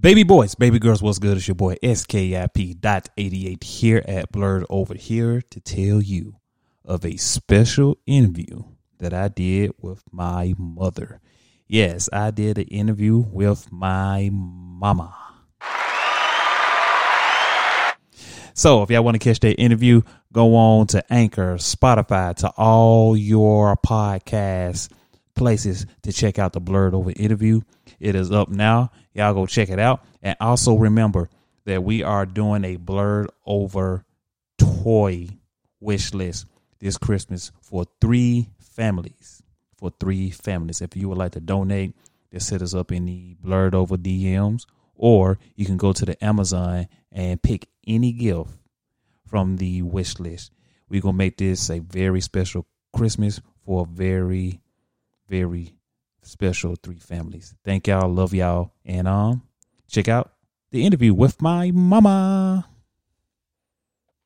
Baby boys, baby girls, what's good? It's your boy SKIP dot 88 here at Blurred Over here to tell you of a special interview that I did with my mother. Yes, I did an interview with my mama. So if y'all want to catch that interview, go on to Anchor, Spotify, to all your podcast places to check out the Blurred Over interview. It is up now. Y'all go check it out. And also remember that we are doing a Blurred Over toy wish list this Christmas for three families. For three families. If you would like to donate, just hit us up in the Blurred Over DMs, or you can go to the Amazon and pick any gift from the wish list. We're gonna make this a very special Christmas for a very, very special three families. Thank y'all, love y'all, and um, check out the interview with my mama.